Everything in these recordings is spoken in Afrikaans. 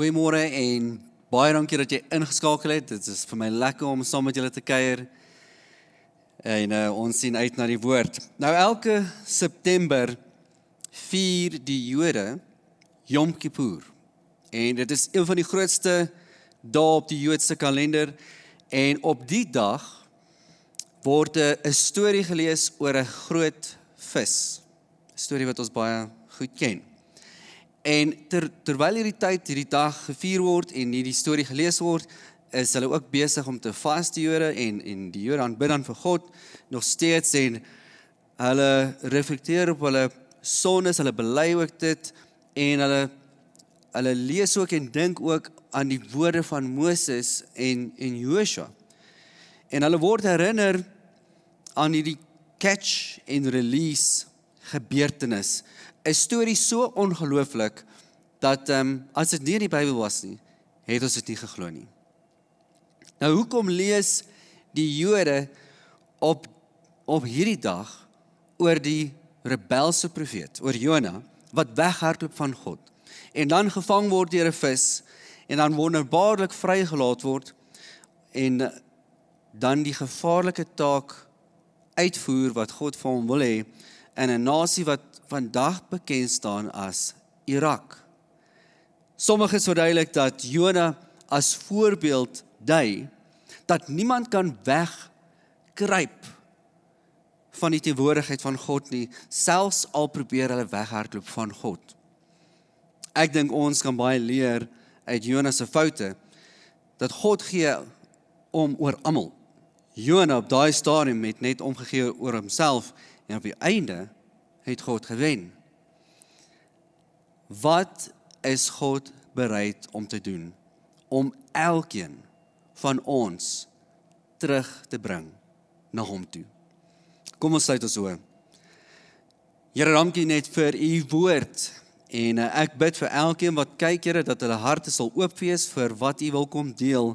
Goeiemôre en baie dankie dat jy ingeskakel het. Dit is vir my lekker om saam met julle te kuier. En uh, ons sien uit na die woord. Nou elke September vier die Jode Yom Kippur. En dit is een van die grootste dae op die Joodse kalender en op die dag word 'n storie gelees oor 'n groot vis. 'n Storie wat ons baie goed ken. En ter, terwyl hierdie tyd hierdie dag gevier word en hierdie storie gelees word, is hulle ook besig om te vas die Jode en en die Jode aanbid dan vir God nog steeds en hulle reflekteer op hulle sondes, hulle bely ook dit en hulle hulle lees ook en dink ook aan die woorde van Moses en en Joshua. En hulle word herinner aan hierdie catch and release gebeurtenis 'n storie so ongelooflik dat ehm um, as dit nie in die Bybel was nie, het ons dit nie geglo nie. Nou hoekom lees die Jode op op hierdie dag oor die rebelse profeet, oor Jona wat weghardloop van God en dan gevang word deur 'n vis en dan wonderbaarlik vrygelaat word en dan die gevaarlike taak uitvoer wat God vir hom wil hê in 'n nasie wat vandag bekend staan as Irak. Sommige verduidelik dat Jona as voorbeeld dui dat niemand kan wegkruip van die teenwoordigheid van God nie, selfs al probeer hulle weghardloop van God. Ek dink ons kan baie leer uit Jona se foute dat God gee om oor almal. Jona op daai stadium het net omgegee oor homself en op die einde het God gewen. Wat is God bereid om te doen om elkeen van ons terug te bring na hom toe? Kom ons sluit ons oë. Here, dankie net vir u woord. En uh, ek bid vir elkeen wat kyk, Here, dat hulle harte sal oop wees vir wat u wil kom deel.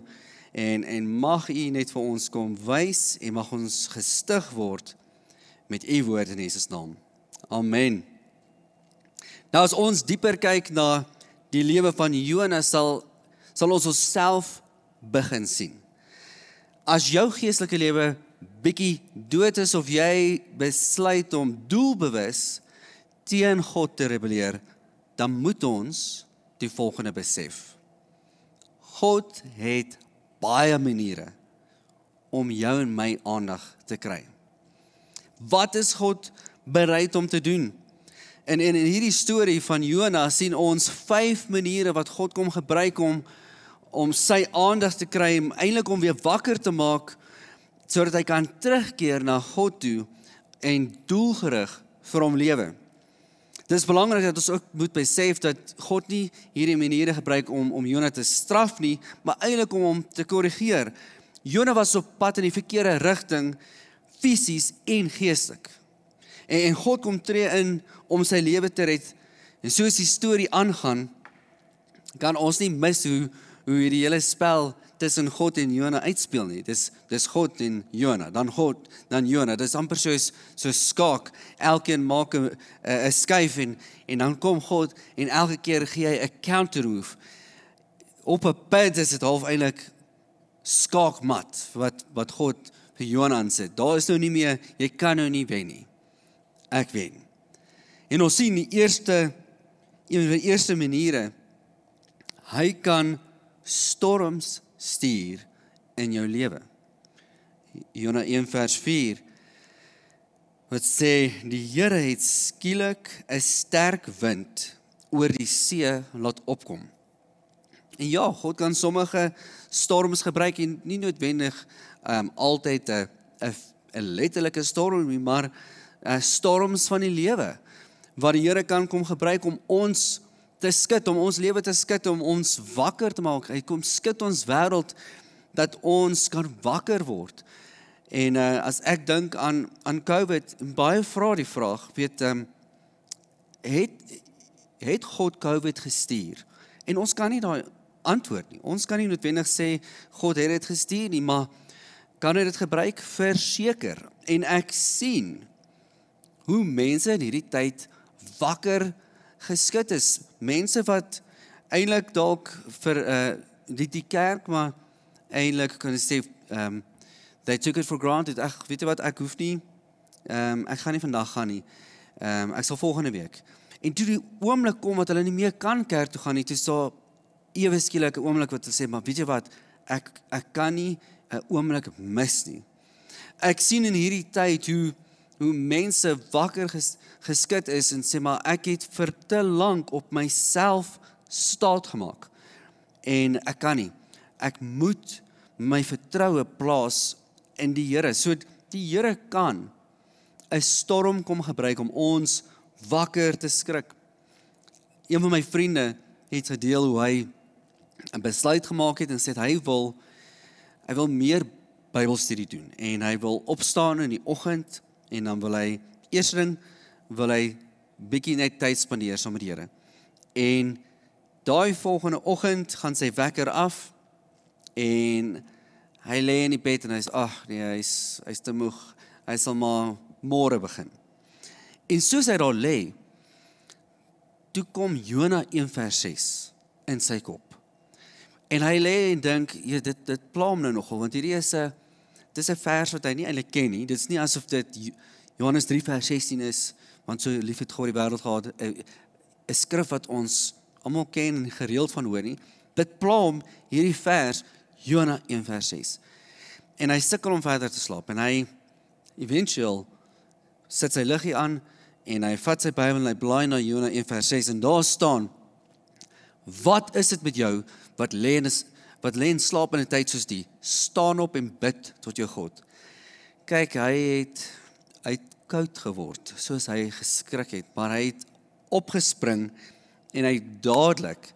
En en mag u net vir ons kom wys en mag ons gestig word met u woord in Jesus naam. Amen. Nou as ons dieper kyk na die lewe van Jonas sal sal ons onsself begin sien. As jou geestelike lewe bietjie dood is of jy besluit om doelbewus teen God te rebelleer, dan moet ons die volgende besef. God het baie maniere om jou en my aandag te kry. Wat is God bereid om te doen. En in in hierdie storie van Jona sien ons vyf maniere wat God kom gebruik om om sy aandag te kry, om eintlik om weer wakker te maak sodat hy kan terugkeer na God toe en doelgerig vir hom lewe. Dit is belangrik dat ons ook moet besef dat God nie hierdie maniere gebruik om om Jona te straf nie, maar eintlik om hom te korrigeer. Jona was op pad in die verkeerde rigting fisies en geestelik. En, en God kom tree in om sy lewe te red. En soos die storie aangaan, kan ons nie mis hoe hoe hierdie hele spel tussen God en Jona uitspeel nie. Dis dis God en Jona, dan God, dan Jona. Dis amper soos so skaak. Elkeen maak 'n 'n skuif en en dan kom God en elke keer gee hy 'n counter move. Op 'n pad is dit half eintlik skaakmat wat wat God vir Jona aansit. Daar is nou nie meer jy kan nou nie wen nie ek wen. En ons sien die eerste een van die eerste maniere hy kan storms stuur in jou lewe. Jona 1 vers 4 wat sê die Here het skielik 'n sterk wind oor die see laat opkom. En ja, God kan sommige storms gebruik en nie noodwendig um altyd 'n 'n letterlike storm nie, maar uh, storms van die lewe wat die Here kan kom gebruik om ons te skud, om ons lewe te skud, om ons wakker te maak. Hy kom skud ons wêreld dat ons kan wakker word. En uh, as ek dink aan aan COVID, baie vra die vraag, weet ehm um, het het God COVID gestuur? En ons kan nie daai antwoord nie. Ons kan nie noodwendig sê God het dit gestuur nie, maar kan hy dit gebruik verseker? En ek sien hoe mense in hierdie tyd wakker geskit is. Mense wat eintlik dalk vir uh die die kerk maar eintlik kan sê um, they took it for granted. Ag, weet jy wat, ek hoef nie ehm um, ek gaan nie vandag gaan nie. Ehm um, ek sal volgende week. En toe die oomblik kom wat hulle nie meer kan kerk toe gaan nie, toe so ewe skielik 'n oomblik wat hulle sê, maar weet jy wat, ek ek kan nie 'n oomblik mis nie. Ek sien in hierdie tyd hoe hoe mense wakker ges, geskit is en sê maar ek het vir te lank op myself staat gemaak. En ek kan nie. Ek moet my vertroue plaas in die Here. So die Here kan 'n storm kom gebruik om ons wakker te skrik. Een van my vriende het gedeel hoe hy 'n besluit gemaak het en sê hy wil hy wil meer Bybelstudie doen en hy wil opstaan in die oggend en dan wil hy eersding wil hy bietjie net tyd spandeer saam met die Here. En daai volgende oggend gaan sy wekker af en hy lê in die bed en hy's ag nee hy's hy's te moeg. Hy sal maar môre begin. En soos hy daar lê, toe kom Jona 1 vers 6 in sy kop. En hy lê en dink, ja dit dit pla hom nou nogal want hierdie is 'n dis 'n vers wat hy nie eintlik ken nie. Dit's nie asof dit Johannes 3 vers 16 is want so lief het God die wêreld gehad 'n skrif wat ons almal ken en gereeld van hoor nie. Dit pla hom hierdie vers Jona 1 vers 6. En hy sukkel om verder te slaap en hy eventueel sit sy liggie aan en hy vat sy Bybel en hy blaai na Jona 1 vers 6 en daar staan Wat is dit met jou wat lê en is wat lê en slaap in 'n tyd soos die staan op en bid tot jou God. Kyk, hy het uit koud geword soos hy geskrik het, maar hy het opgespring en hy dadelik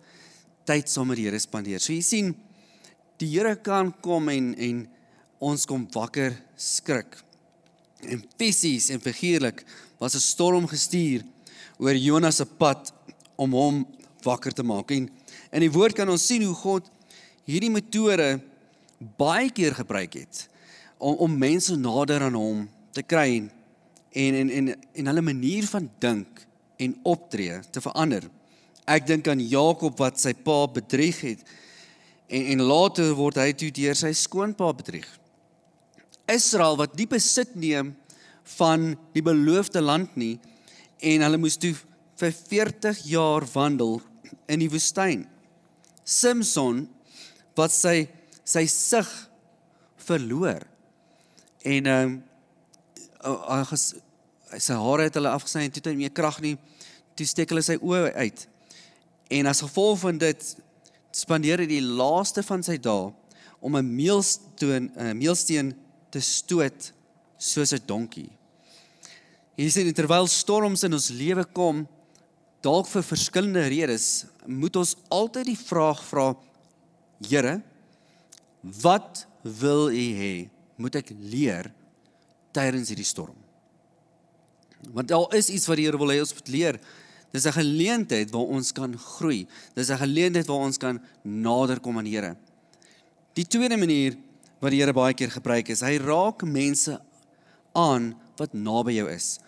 tyd saam met die Here spandeer. So jy sien die Here kan kom en en ons kom wakker skrik. En fisies en figuurlik was 'n storm gestuur oor Jonas se pad om hom wakker te maak. En in die woord kan ons sien hoe God hierdie metode baie keer gebruik het om om mense nader aan hom te kry en en en en hulle manier van dink en optree te verander. Ek dink aan Jakob wat sy pa bedrieg het en en later word hy toe deur sy skoonpa bedrieg. Israel wat die besit neem van die beloofde land nie en hulle moes toe vir 40 jaar wandel in die woestyn. Samson wat sy sy sig verloor. En ehm um, sy hare het hulle afgesny en toe het hy meer krag nie. Toe steek hulle sy oë uit. En as gevolg van dit spandeer hy die laaste van sy dae om 'n meelsteen 'n meelsteen te stoot soos 'n donkie. Hier sien terwyl storms in ons lewe kom, dalk vir verskillende redes, moet ons altyd die vraag vra: Here, wat wil U hê moet ek leer tydens hierdie storm? Want daar is iets wat die Here wil hê ons moet leer. Dis 'n geleentheid waar ons kan groei. Dis 'n geleentheid waar ons kan nader kom aan die Here. Die tweede manier wat die Here baie keer gebruik is, hy raak mense aan wat naby jou is.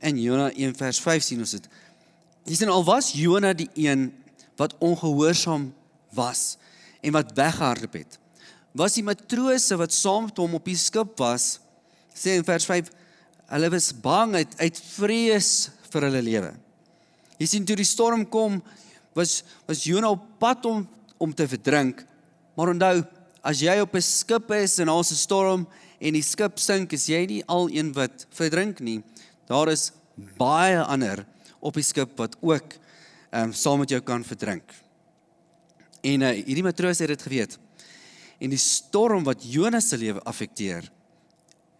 In Jona 1 vers 5 sien ons dit. Jy sien al was Jona die een wat ongehoorsaam was en wat weggehardloop het. Was die matrose wat saam met hom op die skip was, sê in vers 5, hulle was bang uit uit vrees vir hulle lewe. Jy sien toe die storm kom, was was Jona op pad om om te verdrink. Maar onthou, as jy op 'n skip is en daar's 'n storm en die skip sink, is jy nie al een wat verdrink nie. Daar is baie ander op die skip wat ook ehm um, saam met jou kan verdrink. En uh, hierdie matroos het dit geweet. En die storm wat Jonas se lewe affekteer,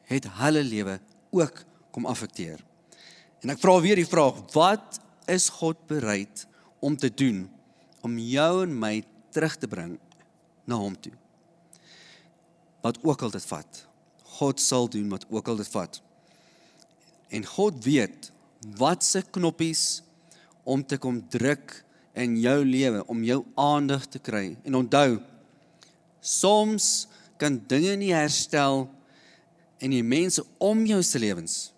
het hulle lewe ook kom affekteer. En ek vra weer die vraag, wat is God bereid om te doen om jou en my terug te bring na hom toe. Wat ook al dit vat. God sal doen wat ook al dit vat. En God weet wat se knoppies om te kom druk in jou lewe om jou aandag te kry. En onthou, soms kan dinge nie herstel in die mense om jou se lewens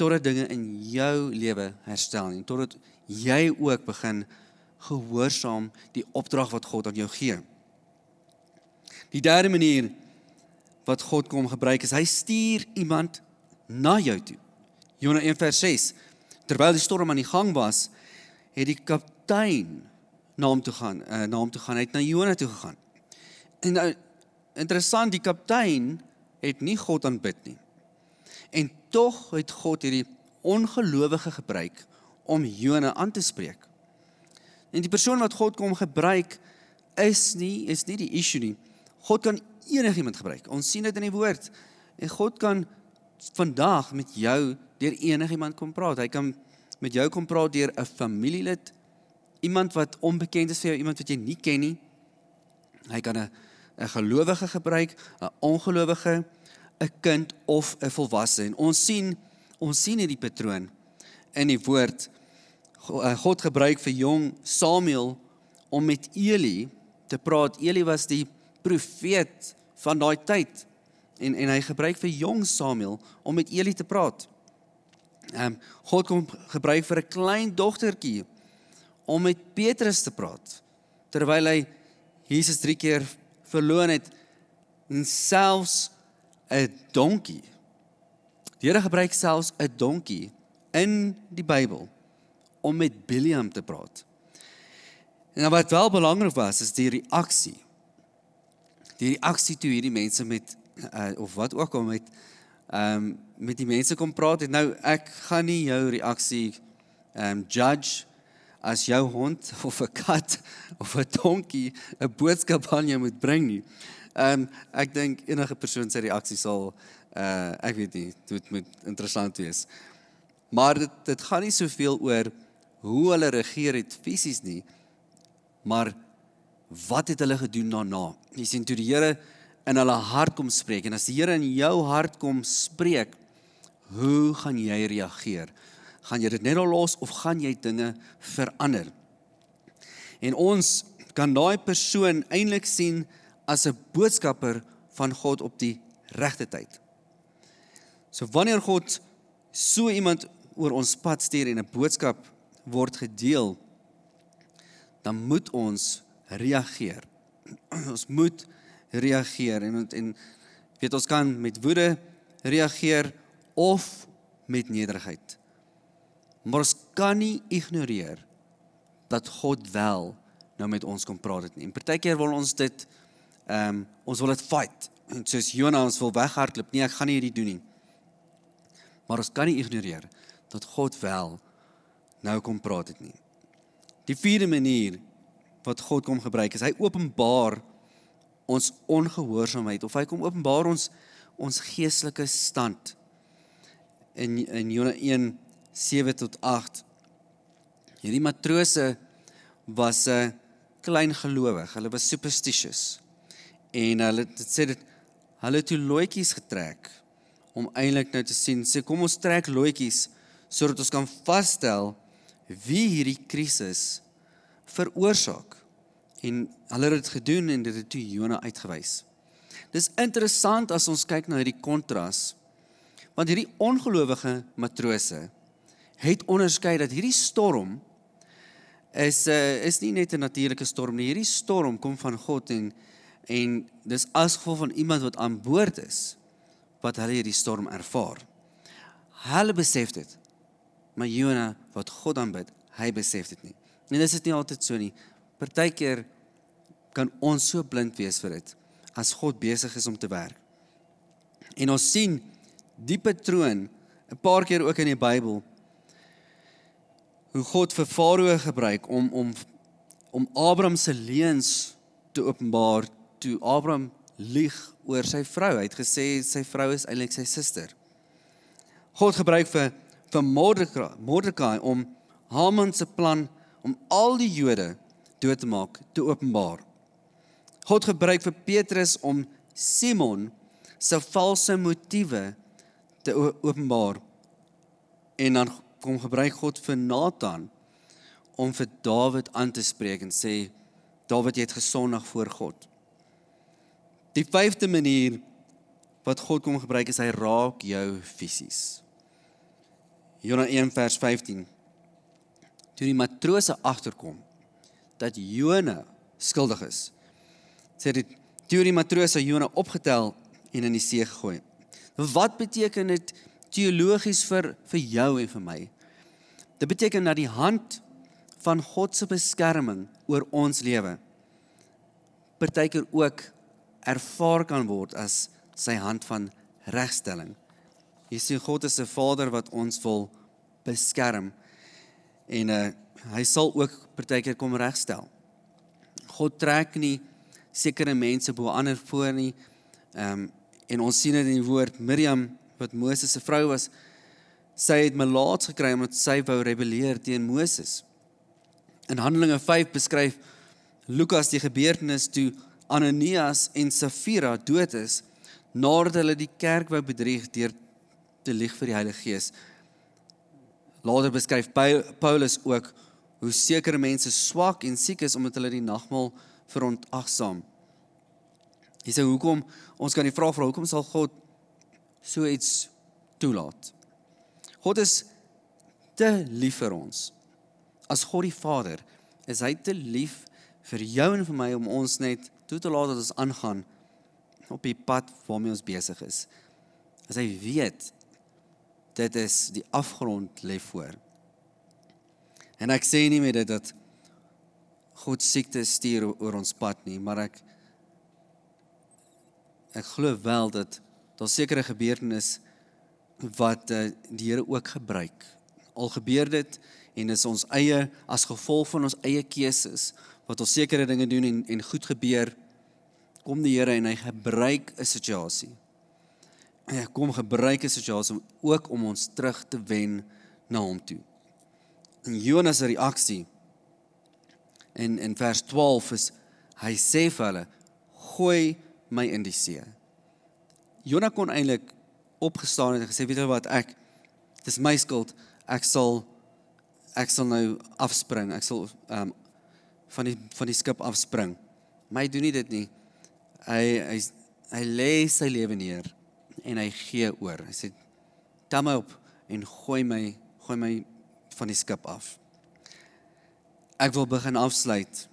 totdat dinge in jou lewe herstel en totdat jy ook begin gehoorsaam die opdrag wat God aan jou gee. Die derde manier wat God kom gebruik is hy stuur iemand na jou toe. Jona 1:6 Terwyl die storm aan die gang was, het die kaptein na hom toe gaan, uh, na hom toe gaan, hy het na Jona toe gegaan. En nou interessant, die kaptein het nie God aanbid nie. En tog het God hierdie ongelowige gebruik om Jona aan te spreek. En die persoon wat God kom gebruik is nie is nie die issue nie. God kan enigiemand gebruik. Ons sien dit in die woord. En God kan vandag met jou deur enigiemand kom praat. Hy kan met jou kom praat deur 'n familielid, iemand wat onbekend is vir jou, iemand wat jy nie ken nie. Hy kan 'n 'n gelowige gebruik, 'n ongelowige, 'n kind of 'n volwasse. En ons sien ons sien hierdie patroon in die woord. Eh, God gebruik vir jong Samuel om met Eli te praat. Eli was die profeet van daai tyd en en hy gebruik vir jong Samuel om met Eli te praat. Ehm um, God kom gebruik vir 'n klein dogtertjie om met Petrus te praat terwyl hy Jesus 3 keer verloon het en selfs 'n donkie. Die Here gebruik selfs 'n donkie in die Bybel om met Biliam te praat. En wat wel belangrik was is die reaksie. Die reaksie toe hierdie mense met uh, of wat ook al met ehm um, met die mense kom praat het. Nou ek gaan nie jou reaksie ehm um, judge as jou hond of 'n kat of 'n donkie 'n boodskap aan jou moet bring nie. Ehm um, ek dink enige persoon se reaksie sal uh ek weet nie, dit moet interessant wees. Maar dit dit gaan nie soveel oor hoe hulle regeer het fisies nie, maar wat het hulle gedoen daarna? Jy sien toe die Here in hulle hart kom spreek en as die Here in jou hart kom spreek, hoe gaan jy reageer? Gaan jy dit net al los of gaan jy dinge verander? En ons kan daai persoon eintlik sien as 'n boodskapper van God op die regte tyd. So wanneer God so iemand oor ons pad stuur en 'n boodskap word gedeel, dan moet ons reageer. Ons moet reageer en en weet ons kan met woede reageer of met nederigheid. Maar ons kan nie ignoreer dat God wel nou met ons kom praat het nie. En partykeer wil ons dit ehm um, ons wil dit fight. En soos Jonas ons wil weghardloop. Nee, ek gaan nie hierdie doen nie. Maar ons kan nie ignoreer dat God wel nou kom praat het nie. Die vierde manier wat God kom gebruik is hy openbaar ons ongehoorsaamheid of hy kom openbaar ons ons geestelike stand in in Jona 1 7 tot 8 hierdie matrose was 'n klein gelowig hulle was superstitious en hulle dit sê dit hulle het toe loetjies getrek om eintlik nou te sien sê kom ons trek loetjies sodat ons kan vasstel wie hierdie krisis veroorsaak en hulle het dit gedoen en dit het toe Jona uitgewys. Dis interessant as ons kyk na hierdie kontras. Want hierdie ongelowige matrose het onderskei dat hierdie storm is uh, is nie net 'n natuurlike storm nie. Hierdie storm kom van God en en dis as gevolg van iemand wat aan boord is wat hulle hierdie storm ervaar. Hulle besef dit. Maar Jona wat God aanbid, hy besef dit nie. En dis is nie altyd so nie. Partykeer kan ons so blind wees vir dit as God besig is om te werk. En ons sien die patroon 'n paar keer ook in die Bybel hoe God vir Farao gebruik om om om Abraham se leuns te openbaar toe Abraham lieg oor sy vrou. Hy het gesê sy vrou is eintlik sy suster. God gebruik vir vir Mordekai, Mordekai om Haman se plan om al die Jode dood te maak te openbaar. God gebruik vir Petrus om Simon se valse motiewe te openbaar. En dan kom gebruik God vir Nathan om vir Dawid aan te spreek en sê Dawid jy het gesondig voor God. Die vyfde manier wat God kom gebruik is hy raak jou fisies. Jonas 1 vers 15. Toe die matrose agterkom dat Jona skuldig is. Sê die teorie matrose Jona opgetel en in die see gegooi. Wat beteken dit teologies vir vir jou en vir my? Dit beteken dat die hand van God se beskerming oor ons lewe partykeer ook ervaar kan word as sy hand van regstelling. Jy sien God is 'n Vader wat ons wil beskerm en uh, hy sal ook partykeer kom regstel. God trek nie sekere mense bo ander voor nie. Ehm um, en ons sien dit in die woord Miriam wat Moses se vrou was. Sy het melaats gekry omdat sy wou rebelleer teen Moses. In Handelinge 5 beskryf Lukas die gebeurtenis toe Ananias en Safira dood is nadat hulle die kerk wou bedrieg deur te lieg vir die Heilige Gees. Later beskryf Paulus ook hoe sekere mense swak en siek is omdat hulle die nagmaal verontagsaam. Sê hoekom ons kan die vraag vra hoekom sal God so iets toelaat? God is te lief vir ons. As God die Vader is hy te lief vir jou en vir my om ons net toe te laat dat ons aangaan op die pad waarmee ons besig is. As hy weet dit is die afgrond lê voor. En ek sê nie met dit dat God siekte stuur oor ons pad nie, maar ek ek glo wel dat daar sekere gebeurtenisse wat uh, die Here ook gebruik. Al gebeur dit en is ons eie as gevolg van ons eie keuses wat ons sekere dinge doen en en goed gebeur kom die Here en hy gebruik 'n situasie hy kom gebruik 'n situasie ook om ons terug te wen na hom toe. En Jonas se reaksie in in vers 12 is hy sê vir hulle gooi my in die see. Jonas kon eintlik opgestaan en gesê weet jy wat ek dis my skuld ek sal ek sal nou afspring ek sal um, van die van die skip afspring. Maar hy doen nie dit nie. Hy hy hy lê sy lewe neer en hy gee oor. Hy sê tel my op en gooi my gooi my van die skip af. Ek wil begin afsluit.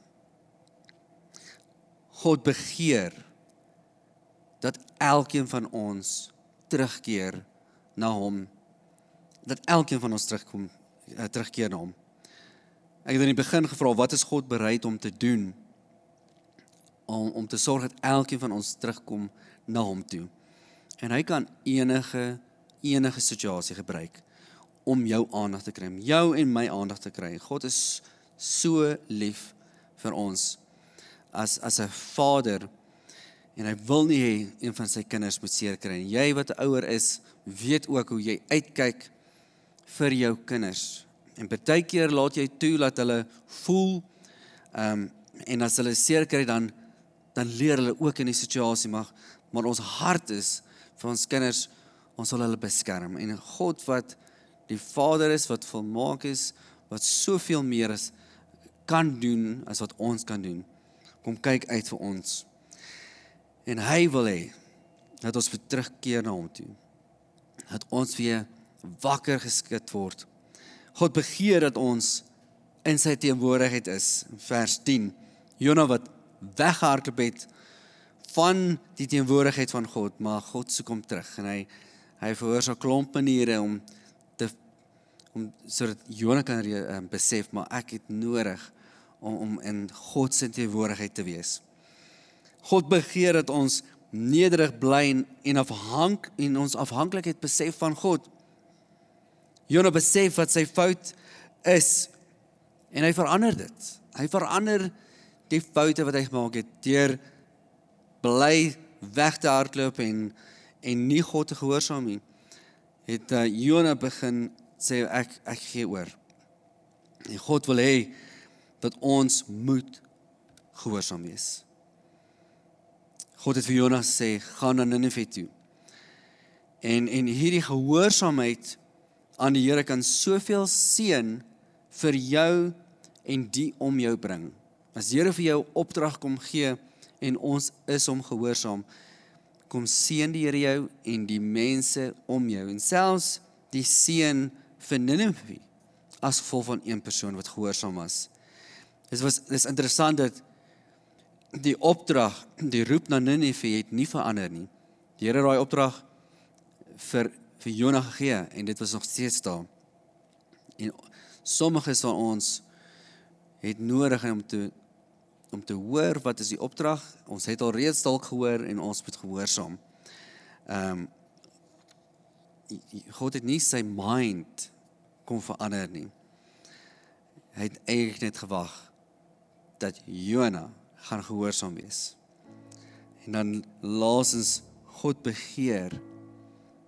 God begeer dat elkeen van ons terugkeer na hom. Dat elkeen van ons terugkom uh, terugkeer na hom. Ek het in die begin gevra wat is God bereid om te doen om om te sorg dat elkeen van ons terugkom na hom toe. En hy kan enige enige situasie gebruik om jou aandag te kry, om jou en my aandag te kry. God is so lief vir ons as as 'n vader en hy wil nie hê een van sy kinders moet seer kry nie. Jy wat ouer is, weet ook hoe jy uitkyk vir jou kinders. En baie keer laat jy toe dat hulle voel ehm um, en as hulle seer kry dan dan leer hulle ook in die situasie maar maar ons hart is vir ons kinders, ons wil hulle beskerm. En God wat die Vader is wat volmaak is, wat soveel meer is kan doen as wat ons kan doen. Kom kyk uit vir ons. En hy wil hê dat ons weer terugkeer na hom toe. Dat ons weer wakker geskit word. God begeer dat ons in sy teenwoordigheid is. Vers 10. Jona wat weggehardloop het van die teenwoordigheid van God, maar God soek hom terug en hy hy verhoor so 'n klomp maniere om te om sodat Jonah kan um, besef maar ek het nodig om om in God se teenwoordigheid te wees. God begeer dat ons nederig bly en afhank en ons afhanklikheid besef van God. Jonah besef wat sy fout is en hy verander dit. Hy verander die foute wat hy gemaak het deur bly weg te hardloop en en nie God te gehoorsaam nie. Het uh, Jona begin sê ek ek gee oor. En God wil hê dat ons moet gehoorsaam wees. God het vir Jona sê gaan na Ninive toe. En en hierdie gehoorsaamheid aan die Here kan soveel seën vir jou en die om jou bring. As die Here vir jou opdrag kom gee, en ons is hom gehoorsaam. Kom seën die Here jou en die mense om jou en selfs die seën vir Ninive as gevolg van een persoon wat gehoorsaam was. Dit was dis interessant dat die opdrag, die roep na Ninive het nie verander nie. Die Here het daai opdrag vir vir Jonah gegee en dit was nog steeds daar. En sommige van ons het nodig om te om te hoor wat is die opdrag. Ons het al reeds dalk gehoor en ons moet gehoorsaam. Ehm um, God het nie sy mind kom verander nie. Hy het eintlik net gewag dat Jonah gaan gehoorsaam wees. En dan laasens God begeer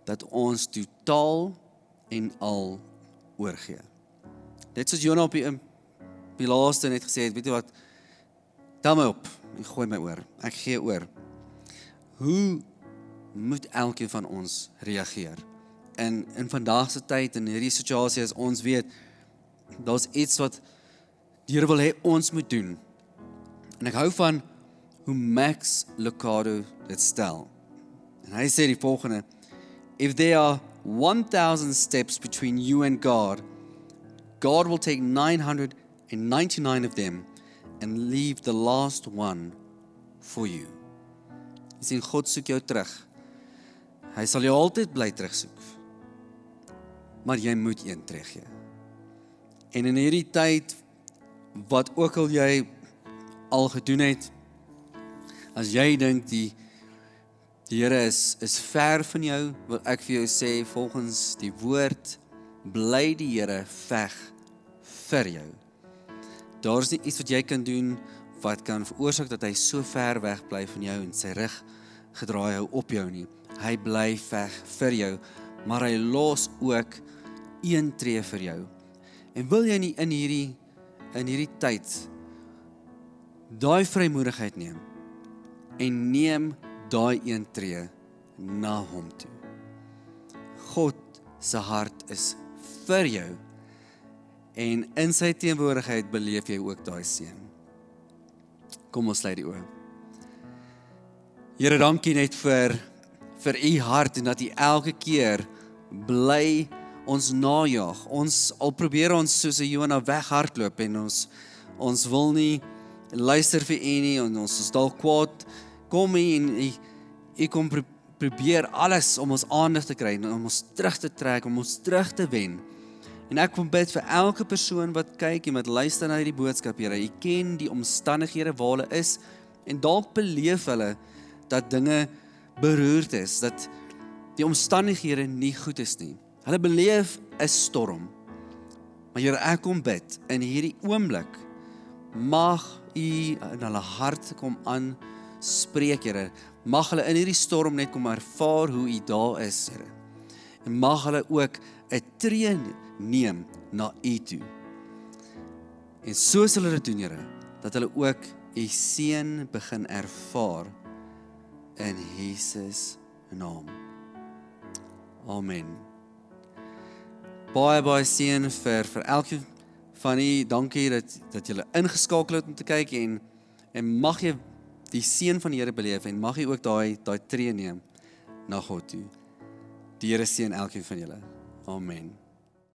dat ons totaal en al oorgee. Net soos Jonah op die, die laaste net gesê het, weet jy wat? Tel my op. Ek gooi my oor. Ek gee oor. Hoe moet elkeen van ons reageer? In in vandag se tyd en hierdie situasie as ons weet daar's iets wat die Here wil hê ons moet doen. En ek hou van hoe Max Lucado dit stel. En hy sê die volgende: If there are 1000 steps between you and God, God will take 999 of them and leave the last one for you. Sien God soek jou terug. Hy sal jou altyd bly terugsoek. Maar jy moet een teruggee. En in hierdie tyd wat ook al jy al gedoen het. As jy dink die die Here is is ver van jou wil ek vir jou sê volgens die woord bly die Here veg vir jou. Daar's nie iets wat jy kan doen wat kan veroorsaak dat hy so ver weg bly van jou en sy rug gedraai hou op jou nie. Hy bly veg vir jou maar hy los ook een tree vir jou. En wil jy nie in hierdie in hierdie tyd daai vrymoedigheid neem en neem daai een tree na hom toe. God se hart is vir jou en in sy teenwoordigheid beleef jy ook daai seën. Kom ons sluit die oë. Here, dankie net vir vir u hart en dat u elke keer bly ons najag. Ons al probeer ons soos 'n Jonah weghardloop en ons ons wil nie luister vir u nie en ons is dalk kwaad. Kom u en u u kom pro probeer alles om ons aandag te kry om ons terug te trek om ons terug te wen. En ek kom bid vir elke persoon wat kyk en wat luister na hierdie boodskap Here. U ken die omstandighede waar hulle is en dalk beleef hulle dat dinge beroerd is dat die omstandighede nie goed is nie. Hulle beleef 'n storm. Maar Here ek kom bid in hierdie oomblik mag u in hulle hart kom aan spreek Here. Mag hulle in hierdie storm net kom ervaar hoe u daar is Here. En mag hulle ook 'n tree neem na u toe. En soos hulle dit doen Here dat hulle ook u seën begin ervaar in Jesus naam. Amen. Baie baie seën vir vir elkeen van u dankie dat dat julle ingeskakel het om te kyk en en mag jy die seën van die Here beleef en mag jy ook daai daai tree neem na God toe. Die Here seën elkeen van julle. Amen.